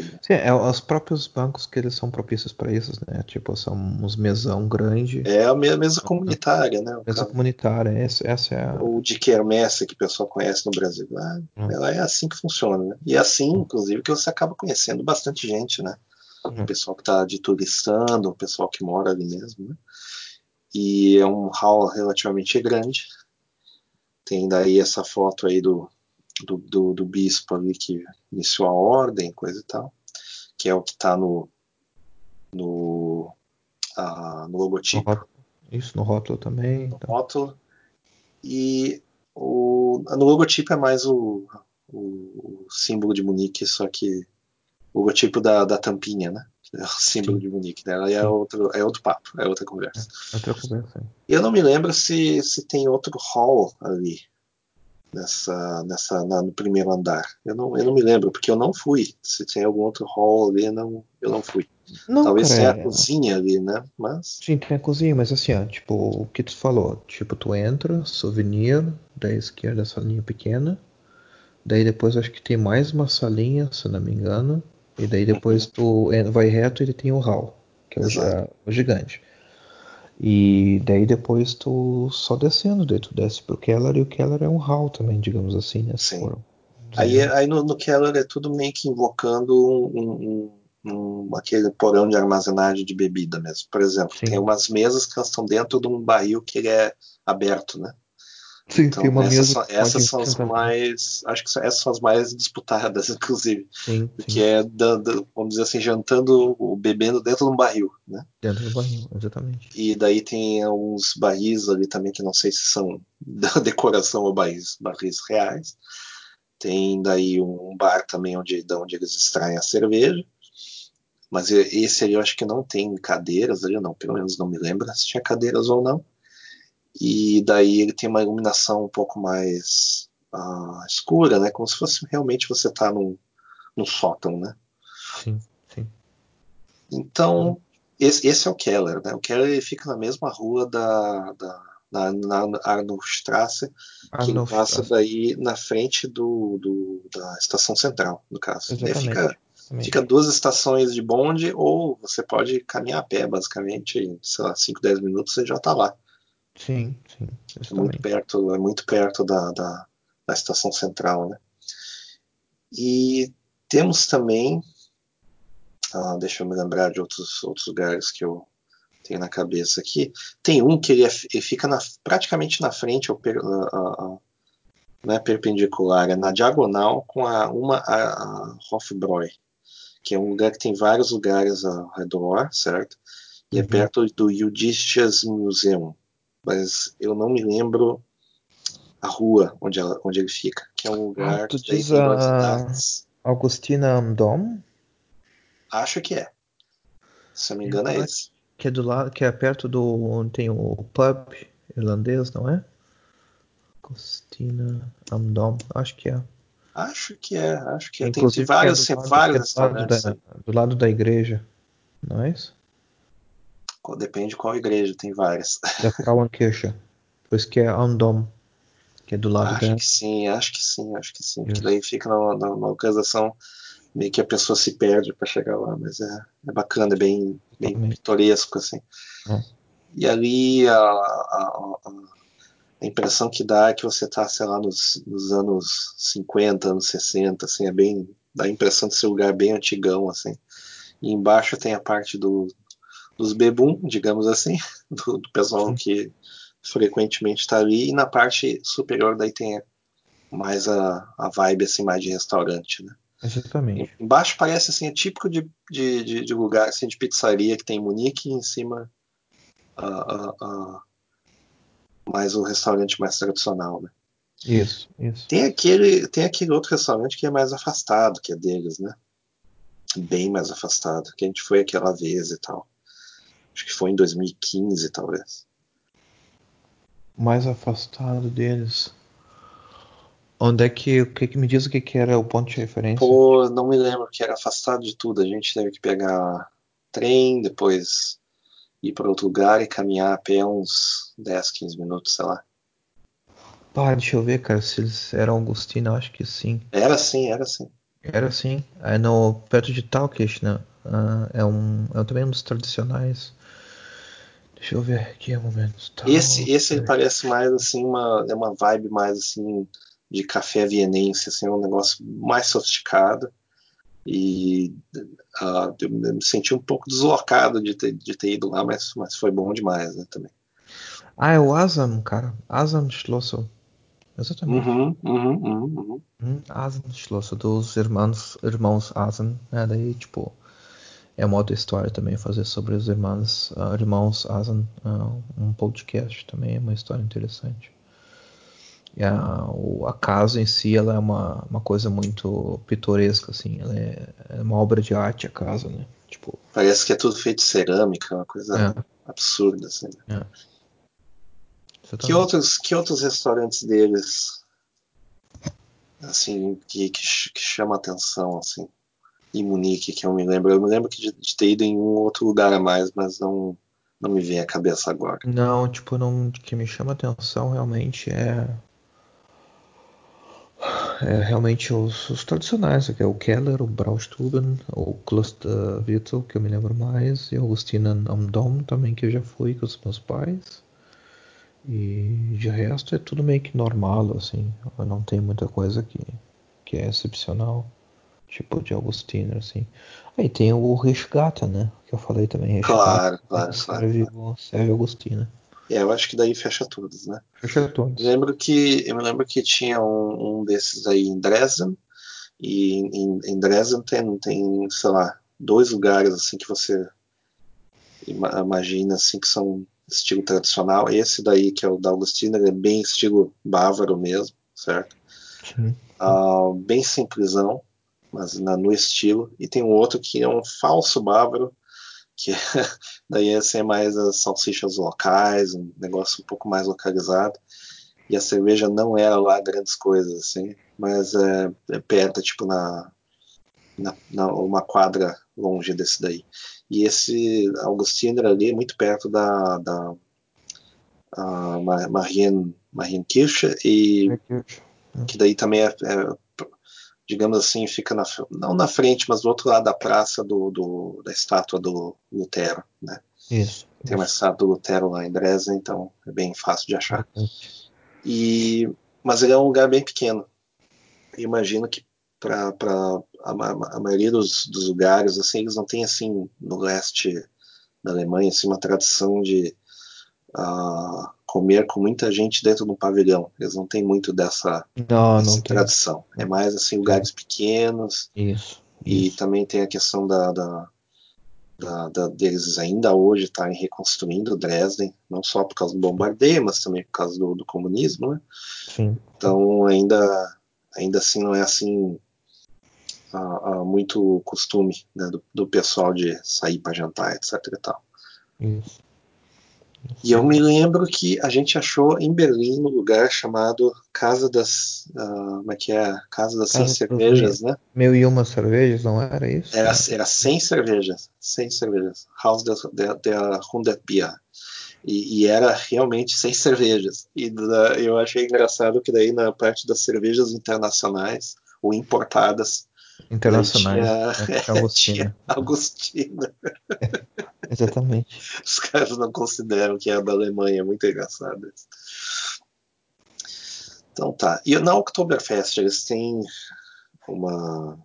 Sim, é os próprios bancos que eles são propícios para isso, né? Tipo, são uns mesão grande. É a mesa comunitária, né? Mesa caso. comunitária, essa, essa é a. Ou de quermesse que o pessoal conhece no Brasil. Ah, hum. Ela é assim que funciona, né? E é assim, inclusive, que você acaba conhecendo bastante gente, né? Hum. O pessoal que está de turistando, o pessoal que mora ali mesmo, né? E é um hall relativamente grande. Tem daí essa foto aí do, do, do, do, bispo ali que iniciou a ordem, coisa e tal, que é o que está no, no, no logotipo. No Isso, no rótulo também. No então. rótulo. E o, no logotipo é mais o, o, o, símbolo de Munique, só que o logotipo da, da tampinha, né? É o símbolo Sim. de Munique, né? Aí é outro, é outro papo, é outra conversa. É outra conversa. Eu não me lembro se, se tem outro hall ali nessa, nessa na, no primeiro andar. Eu não, eu não me lembro, porque eu não fui. Se tem algum outro hall ali, não, eu não fui. Não, Talvez tenha a é. cozinha ali, né? Mas... Sim, tem a cozinha, mas assim, ó, tipo, o que tu falou, tipo, tu entra, souvenir, da esquerda salinha pequena, daí depois acho que tem mais uma salinha, se não me engano, e daí depois uhum. tu vai reto e ele tem o hall, que é o, o gigante. E daí depois tu só descendo, daí tu desce pro Keller e o Keller é um hall também, digamos assim, né? Sim. Aí, aí no, no, Keller é tudo meio que invocando um, um, um, aquele porão de armazenagem de bebida mesmo. Por exemplo, Sim. tem umas mesas que estão dentro de um barril que ele é aberto, né? Sim, então, tem uma essas mesa são, essas são as mais. Acho que essas são as mais disputadas, inclusive. Sim. Que sim. é, dando, vamos dizer assim, jantando, bebendo dentro de um barril, né? Dentro do barril, exatamente. E daí tem alguns barris ali também que não sei se são da decoração ou barris, barris reais. Tem daí um bar também onde, de onde eles extraem a cerveja. Mas esse aí eu acho que não tem cadeiras ali, não. Pelo menos não me lembro se tinha cadeiras ou não e daí ele tem uma iluminação um pouco mais uh, escura, né? Como se fosse realmente você tá num, num sótão, né? Sim, sim. Então, esse, esse, é o Keller, né? O Keller ele fica na mesma rua da, da, na, na Arnoldstrasse, que passa daí na frente do, do, da estação central, no caso. Exatamente. Fica, fica duas estações de bonde, ou você pode caminhar a pé, basicamente, sei lá, 5, 10 minutos você já está lá. Sim, sim. É muito perto, é muito perto da, da, da estação central, né? E temos também, ah, deixa eu me lembrar de outros, outros lugares que eu tenho na cabeça aqui. Tem um que ele, é, ele fica na, praticamente na frente, ou per, não é perpendicular, é na diagonal com a, uma a, a Hofbräu, que é um lugar que tem vários lugares ao redor, certo? E é uhum. é perto do Judicious Museum, mas eu não me lembro a rua onde, ela, onde ele fica, que é um lugar ah, tu diz a... Augustina Dom? Acho que é. Se eu me engano, é esse. Que é do lado, que é perto do onde tem o pub irlandês, não é? Agostina Amdom, acho que é. Acho que é, acho que é. Inclusive, tem vários, é lado, vários restaurantes. Do lado, da, do lado da igreja, não é isso? Depende de qual igreja, tem várias. Da Frauenkirche. Por isso que é Amdom, que é do lado acho da. Que sim, acho que sim, acho que sim. Que daí fica na, na, na localização meio que a pessoa se perde para chegar lá, mas é, é bacana, é bem, bem pitoresco, assim. É. E ali a, a, a, impressão que dá é que você está, sei lá, nos, nos, anos 50, anos 60, assim, é bem, dá a impressão de ser um lugar bem antigão, assim. E embaixo tem a parte do, dos bebum, digamos assim, do, do pessoal Sim. que frequentemente está ali, e na parte superior daí tem mais a, a vibe, assim, mais de restaurante, né. Exatamente. Embaixo parece assim, é típico de, de, de, de, lugar assim, de pizzaria que tem em Munique e em cima uh, mais o restaurante mais tradicional, né? Isso, isso. Tem aquele, tem aquele outro restaurante que é mais afastado, que é deles, né? Bem mais afastado, que a gente foi aquela vez e tal. Acho que foi em 2015, talvez. Mais afastado deles. Onde é que, o que, que me diz o que, que era o ponto de referência? Pô, não me lembro, que era afastado de tudo. A gente teve que pegar trem, depois ir para outro lugar e caminhar a pé uns 10, 15 minutos, sei lá. Pá, deixa eu ver, cara, se eles eram Augustino, acho que sim. Era sim, era sim. Era sim. É no, perto de Talkish, né? Uh, é, um, é também um dos tradicionais. Deixa eu ver aqui um momento. Esse, esse parece mais assim, uma, é uma vibe mais assim de café vienense, assim, um negócio mais sofisticado. E uh, eu me senti um pouco deslocado de ter, de ter ido lá, mas, mas foi bom demais, né, também. Ah, é o Asam, cara. Asam Schlosser. Exatamente. Uhum, uhum, uhum, uhum. Hum, Asam Schlosser, dos irmãos, irmãos Asam. É, daí, tipo, é uma outra história também fazer sobre os irmãos, uh, irmãos Asam. Uh, um podcast também é uma história interessante. E a, o, a casa em si ela é uma, uma coisa muito pitoresca, assim. Ela é, é, uma obra de arte a casa, né? Tipo, Parece que é tudo feito de cerâmica, uma coisa é. absurda, assim. É. Que outros, que outros restaurantes deles assim que, que, que chama atenção assim em Munique que eu me lembro. Eu me lembro que de, de, ter ido em um outro lugar a mais mas não não me vem à cabeça agora. Não tipo não que me chama atenção realmente é é realmente os, os tradicionais, que é o Keller, o Braustuben, o Kloster Witzel, que eu me lembro mais, e Augustinen am Dom também, que eu já fui com os meus pais. E de resto é tudo meio que normal, assim, não tem muita coisa que, que é excepcional, tipo de Augustiner, assim. Aí tem o Richgata, né, que eu falei também. Claro, claro, serve, claro. Serve Augustina. É, eu acho que daí fecha todos, né? Fecha todos. Eu lembro que, eu me lembro que tinha um, um desses aí em Dresden, e em, em, Dresden tem, tem, sei lá, dois lugares assim que você imagina assim que são estilo tradicional. Esse daí, que é o da Augustina, é bem estilo bávaro mesmo, certo? Sim. Uh, bem simplesão, mas na, no estilo. E tem um outro que é um falso bávaro, que daí ia ser mais as salsichas locais, um negócio um pouco mais localizado. E a cerveja não era lá grandes coisas, assim, mas é, é perto, tipo, na, na, na, uma quadra longe desse daí. E esse Augustiner ali é muito perto da, da a Marien, Marienkirche e que daí também é, é, digamos assim, fica na, não na frente, mas do outro lado da praça do, do da estátua do Lutero, né? Isso. Tem uma estátua do Lutero lá em Dresden, então é bem fácil de achar. E, mas ele é um lugar bem pequeno. imagino que para a, a, maioria dos, dos, lugares, assim, eles não têm assim no leste da Alemanha assim uma tradição de uh, comer com muita gente dentro de um pavilhão. Eles não têm muito dessa, não, dessa não tradição. Tem. É mais assim lugares pequenos. Isso. E isso. também tem a questão da, da, da, da deles ainda hoje estarem reconstruindo Dresden, não só por causa do bombardeio, mas também por causa do, do comunismo, né? Sim. Então ainda ainda assim não é assim uh, uh, muito costume né, do, do, pessoal de sair para jantar, etc. E, tal. Isso. E eu me lembro que a gente achou em Berlim um lugar chamado Casa das. Uh, como é que é? Casa das Casa 100 Cervejas, né? Mil e uma cervejas, não era isso? Era, era 100 cervejas. 100 cervejas. Haus der, der, der 100 Bier. E, e, era realmente sem cervejas. E da, eu achei engraçado que daí na parte das cervejas internacionais ou importadas internacionais. Tinha, é, Agostina. Agostina. Exatamente. Os caras não consideram que é da Alemanha, é muito engraçado isso. Então tá. E na Oktoberfest eles têm uma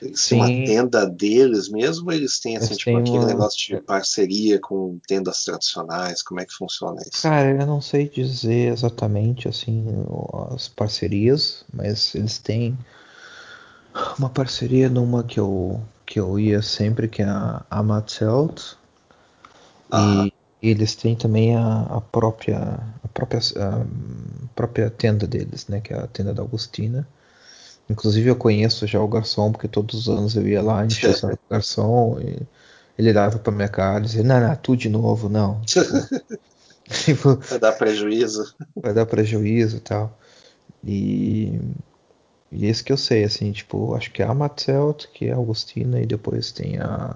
eles têm uma tenda deles mesmo ou eles têm assim, Eles tipo, têm aquele uma- negócio de parceria com tendas tradicionais? Como é que funciona isso? Cara, eu não sei dizer exatamente assim as parcerias, mas eles têm uma parceria numa que eu que eu ia sempre que é a Amatzelt Aham. e eles têm também a, a própria a própria a própria tenda deles, né, que é a tenda da Augustina. Inclusive eu conheço já o garçom porque todos os anos eu ia lá encher o garçom e ele dava pra minha cara e dizia, não, não, tu de novo, não. Tipo, Vai dar prejuízo. vai dar prejuízo e tal. E, e esse que eu sei, assim, tipo, acho que é a Matzelt, que é a Augustina, e depois tem a,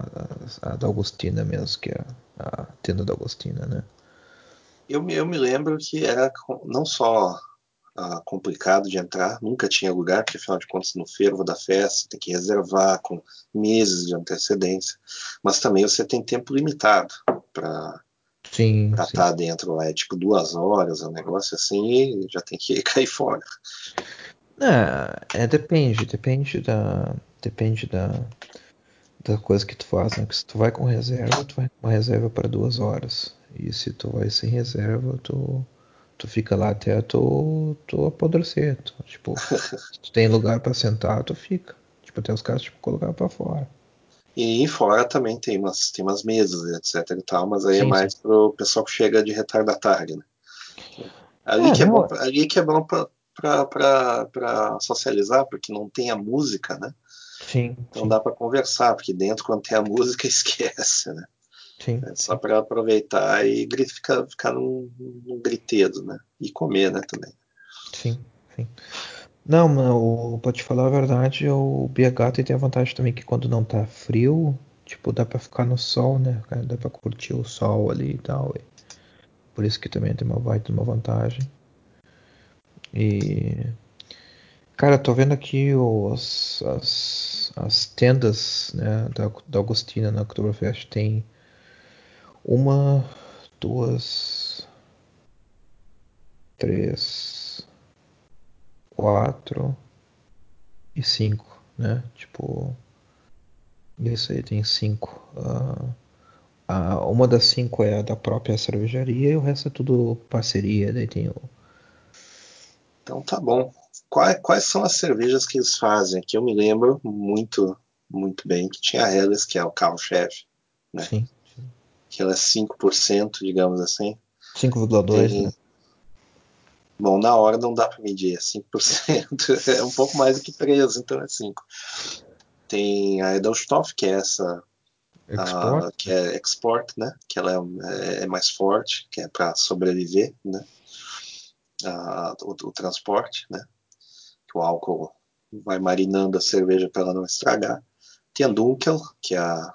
a, a da Augustina mesmo, que é a tenda da Augustina, né? Eu, me- eu me lembro que era não só ah, complicado de entrar, nunca tinha lugar, porque afinal de contas no fervo da festa tem que reservar com meses de antecedência, mas também você tem tempo limitado para estar dentro lá, é tipo duas horas, um negócio assim, e já tem que cair fora. É, é, depende, depende da, depende da, da coisa que tu faz, né? Porque se tu vai com reserva, tu vai com uma reserva para duas horas. E se tu vai sem reserva, tu, tu fica lá até tu, tu apodrecer. Tu, tipo, se tu tem lugar para sentar, tu fica. Tipo, até os caras tipo, colocar para fora. E em fora também tem umas, tem umas mesas, etc e tal, mas aí é Sim, mais pro pessoal que chega de retardatário, né? Ali É, que é não, bom, ali que é bom para socializar, porque não tem a música, né? sim, Então sim, dá para conversar, porque dentro quando tem a música esquece, né? sim, É só para aproveitar e ficar, ficar num, num gritedo, né? E comer, né, também. sim, sim. Não, mano, pra te falar a verdade, o BH tem a vantagem também que quando não tá frio, tipo, dá pra ficar no sol, né? Dá pra curtir o sol ali e tal. por isso que também tem uma baita uma vantagem. E, cara, tô vendo aqui os, as, as tendas, né, da, da Augustina na Oktoberfest. Tem uma, duas, três, quatro e cinco, né? Tipo, isso aí tem cinco. Ah, a- uma das cinco é a da própria cervejaria e o resto é tudo parceria. Daí tem o. Então tá bom. Quais, quais são as cervejas que eles fazem? Que eu me lembro muito, muito bem, que tinha a Helles, que é o carro-chefe, né? Sim, Que ela é 5%, digamos assim. 5,2, Tem, né? Bom, na hora não dá para medir, é 5%. É um pouco mais do que 3, então é 5. Tem a Edelstoff, que é essa, a, que é export, né? Que ela é, é mais forte, que é para sobreviver, né? A, o, o, transporte, né? Que o álcool vai marinando a cerveja para ela não estragar. Tem a Dunkel, que é a,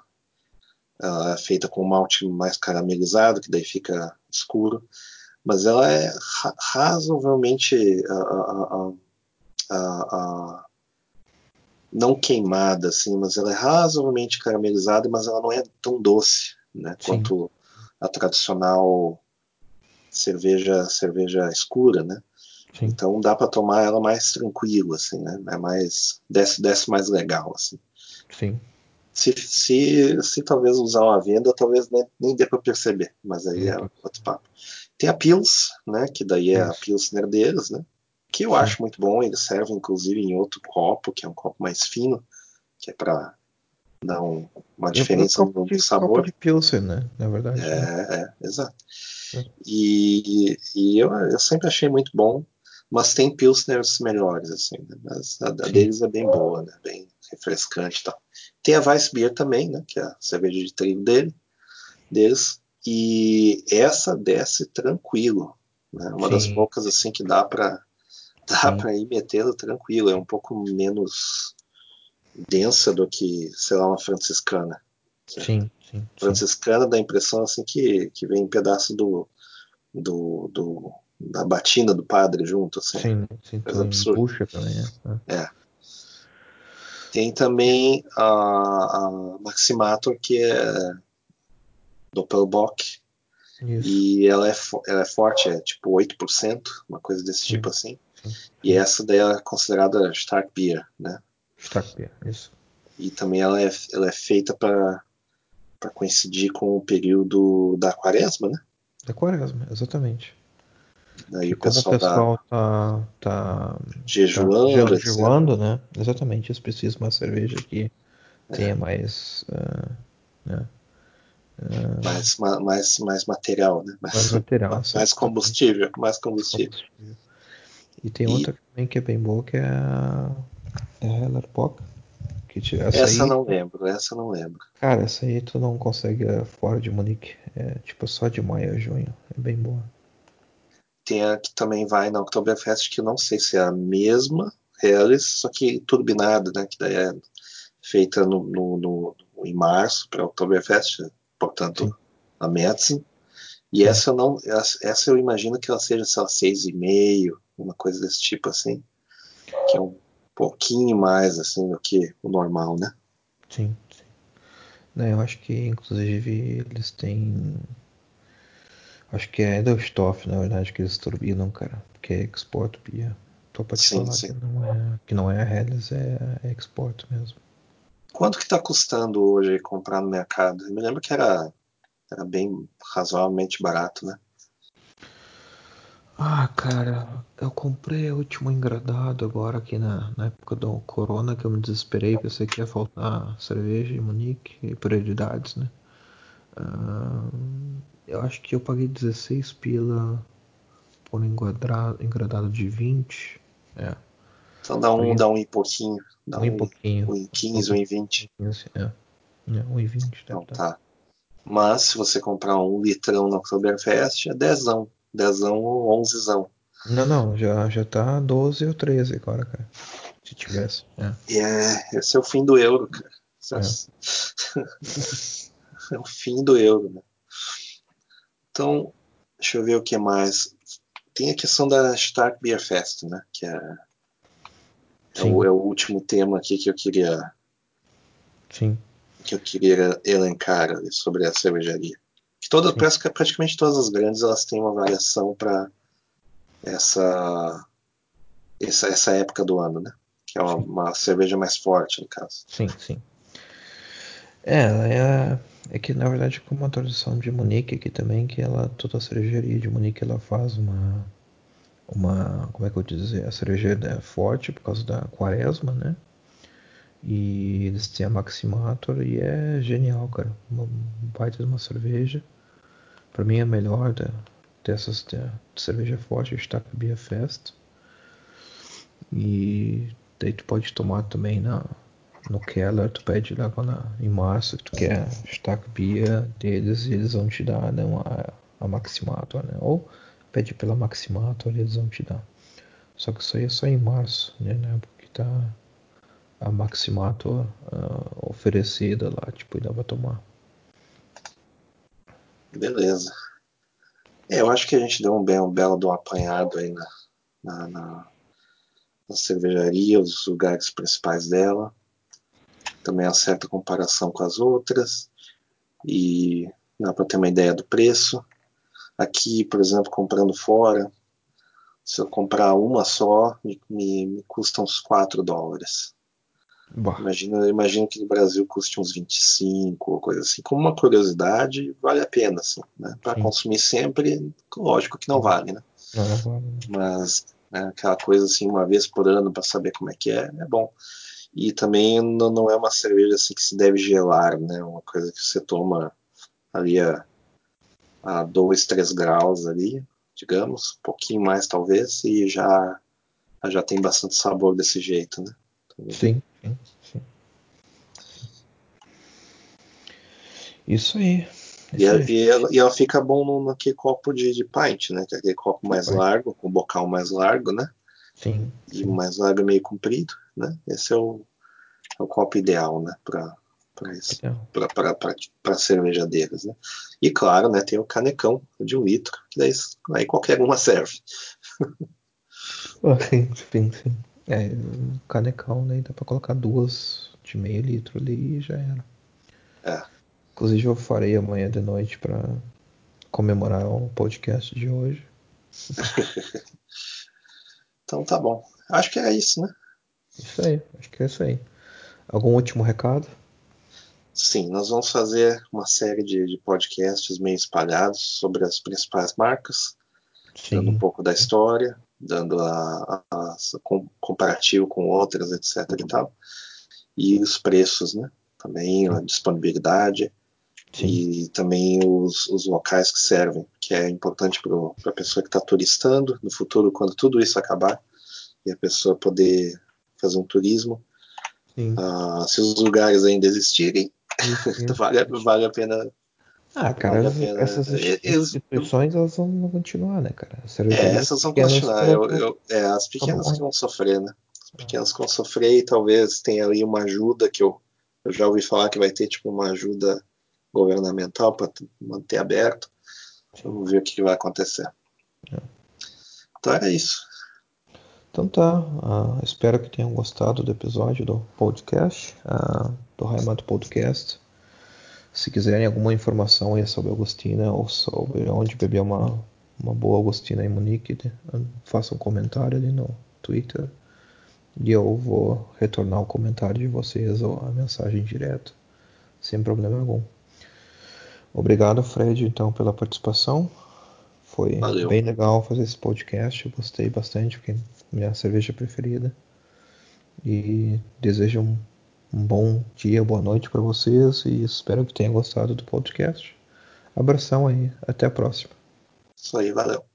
a, feita com malte mais caramelizado, que daí fica escuro, mas ela é ra razoavelmente não queimada, assim, mas ela é razoavelmente caramelizada, mas ela não é tão doce, né, quanto a tradicional cerveja cerveja escura, né? Sim. Então dá para tomar ela mais tranquilo, assim, né? É mais desce, desce mais legal, assim. Sim. Se, se, se talvez usar uma venda, talvez nem, nem dê para perceber, mas aí é, é outro papo. Tem a Pils, né? Que daí é a Pilsner deles, né? Que eu Sim. acho muito bom. Eles servem inclusive em outro copo, que é um copo mais fino, que é para dar um, uma diferença no de, sabor. Copo de Pilsen, né? Na verdade. É, né? é, exato. E, e eu, eu sempre achei muito bom mas tem pilsners melhores, assim, né? mas a, a deles é bem boa, né? bem refrescante e tal. Tem a Weissbier também, né? que é a cerveja de trigo dele, deles, e essa desce tranquilo, né? uma Sim. das poucas assim que dá para dá para ir metendo tranquilo, é um pouco menos densa do que, sei lá, uma franciscana. Sim, sim, franciscana dá a impressão assim que, que vem um pedaço do, do, do da batina do padre junto, assim. Sim, sim, absurdo. puxa também, é. é. Tem também a, a Maximator, que é Doppelbock, Isso. e ela é, ela é forte, é tipo 8%, uma coisa desse sim, tipo assim. Sim, sim. E essa daí é considerada Stark Beer, né? Stark Beer, isso. E também ela é, ela é feita para coincidir com o período da quaresma, né? Da quaresma, exatamente. Aí o pessoal, pessoal tá, tá jejuando, tá jejuando né? Exatamente, eles precisam de uma cerveja que é. tenha mais, uh, né? uh, mais, mais, mais material, né? Mais, mais material, mais combustível, mais combustível. combustível. E tem e... outra também que é bem boa que é a, é essa, essa aí, não lembro, essa não lembro. Cara, essa aí tu não consegue fora de Munique. É tipo só de maio a junho. É bem boa. Tem a que também vai na Oktoberfest, que eu não sei se é a mesma Helles, só que turbinada, né? Que daí é feita no, no, no em março para Oktoberfest, portanto, Sim. a Metzing. E Sim. essa não, essa eu imagino que ela seja, sei lá, seis e meio, uma coisa desse tipo assim, que é um pouquinho mais assim do que o normal, né? Sim, sim. Não, eu acho que inclusive eles têm Acho que é Edelstoff, na verdade, que eles turbinam, cara. Porque é export Bia. Tô pra te sim, falar sim. Que, não é, que não é a Helles, é, é export mesmo. Quanto que tá custando hoje comprar no mercado? Eu me lembro que era, era bem razoavelmente barato, né? Ah, cara, eu comprei o último engradado agora aqui na, na época do Corona, que eu me desesperei, pensei que ia faltar cerveja em Munique e prioridades, né? Uh, eu acho que eu paguei 16 pila por engradado, engradado de 20. É. Então dá um, dá um e pouquinho. Dá um, um e pouquinho. Um em 15, um em 20. É. é. Um e 20. Então tá. Mas se você comprar um litrão na Oktoberfest, é dezão. Dezão ou onzezão. Não, não, já, já tá 12 ou 13 agora, cara. Se tivesse. É. é, esse é o fim do euro, cara. É. é o fim do euro, né? Então, deixa eu ver o que mais. Tem a questão da Stark Beer Fest, né? Que é, é o, é, o, último tema aqui que eu queria. Sim. Que eu queria elencar sobre a cervejaria. Que toda, praticamente todas as grandes elas têm uma variação para essa, essa essa época do ano, né? Que é uma, uma cerveja mais forte, no caso. Sim, sim. É, é, é que na verdade como a tradição de Munique aqui também, que ela, toda a cervejaria de Munique ela faz uma, uma, como é que eu vou dizer, a cerveja é forte por causa da quaresma, né? E eles têm a Maximator e é genial, cara. Uma baita de uma cerveja. Pra mim é a melhor da, dessas de, de cerveja forte, Stack Beer Fest. E daí tu pode tomar também na, no Keller, tu pede lá na, em março que tu quer Stack Beer deles e eles vão te dar né, uma, a Maximator, né? Ou pede pela Maximator e eles vão te dar. Só que isso aí é só em março, né? Porque tá a Maximator uh, oferecida lá, tipo, e dá pra tomar. Beleza. É, eu acho que a gente deu um, belo, um belo um apanhado aí na, na, na, na cervejaria, os lugares principais dela. Também uma certa comparação com as outras. E dá para ter uma ideia do preço. Aqui, por exemplo, comprando fora, se eu comprar uma só, me, me, me custa uns 4 dólares. Imagino, imagino que no Brasil custe uns 25 ou coisa assim. Como uma curiosidade, vale a pena, assim, né? Para consumir sempre, lógico que não vale, né? Não, não vale. Mas né, aquela coisa assim, uma vez por ano para saber como é que é, é bom. E também não, não é uma cerveja assim que se deve gelar, né? Uma coisa que você toma ali a, a 2, 3 graus ali, digamos, um pouquinho mais talvez, e já, já tem bastante sabor desse jeito, né? Sim. Isso aí. E, ela, e, ela, e ela fica bom no, naquele copo de, de pint, né? Que é aquele copo mais Vai. largo, com bocal mais largo, né? Sim. E mais largo e meio comprido, né? Esse é o, é o copo ideal, né? Para para cervejadeiras, né? E claro, né? Tem o canecão de um litro, que daí, aí qualquer uma serve. sim, sim, sim. É, canecão, né? Dá pra colocar duas de meio litro ali e já era. É. Inclusive eu farei amanhã de noite para comemorar o podcast de hoje. então tá bom. Acho que é isso, né? Isso aí, acho que é isso aí. Algum último recado? Sim, nós vamos fazer uma série de, de podcasts meio espalhados sobre as principais marcas, Sim. dando um pouco da história, dando a, a, a comparativo com outras, etc. e tal, e os preços, né? Também a disponibilidade Sim. e também os, os locais que servem, que é importante para a pessoa que está turistando no futuro, quando tudo isso acabar e a pessoa poder fazer um turismo. Uh, se os lugares ainda existirem, vale, vale a pena ah, cara, vale essas instituições elas vão continuar, né, cara? É, essas vão continuar. Eu, eu, é, as pequenas que vão sofrer, né? As pequenas que vão sofrer e talvez tenha ali uma ajuda que eu, eu já ouvi falar que vai ter tipo uma ajuda governamental para manter aberto. Vamos ver o que vai acontecer. É. Então era isso. Então tá, uh, espero que tenham gostado do episódio do podcast, uh, do Raimato Podcast. Se quiserem alguma informação aí sobre a Agostina ou sobre onde beber uma, uma boa Agostina em Munique, façam um comentário ali no Twitter e eu vou retornar o comentário de vocês ou a mensagem direto, sem problema algum. Obrigado, Fred, então, pela participação. Foi Valeu. bem legal fazer esse podcast. Eu gostei bastante, porque é minha cerveja preferida. E desejo um, um bom dia, boa noite para vocês e espero que tenham gostado do podcast. Abração aí, até a próxima. Isso aí, valeu.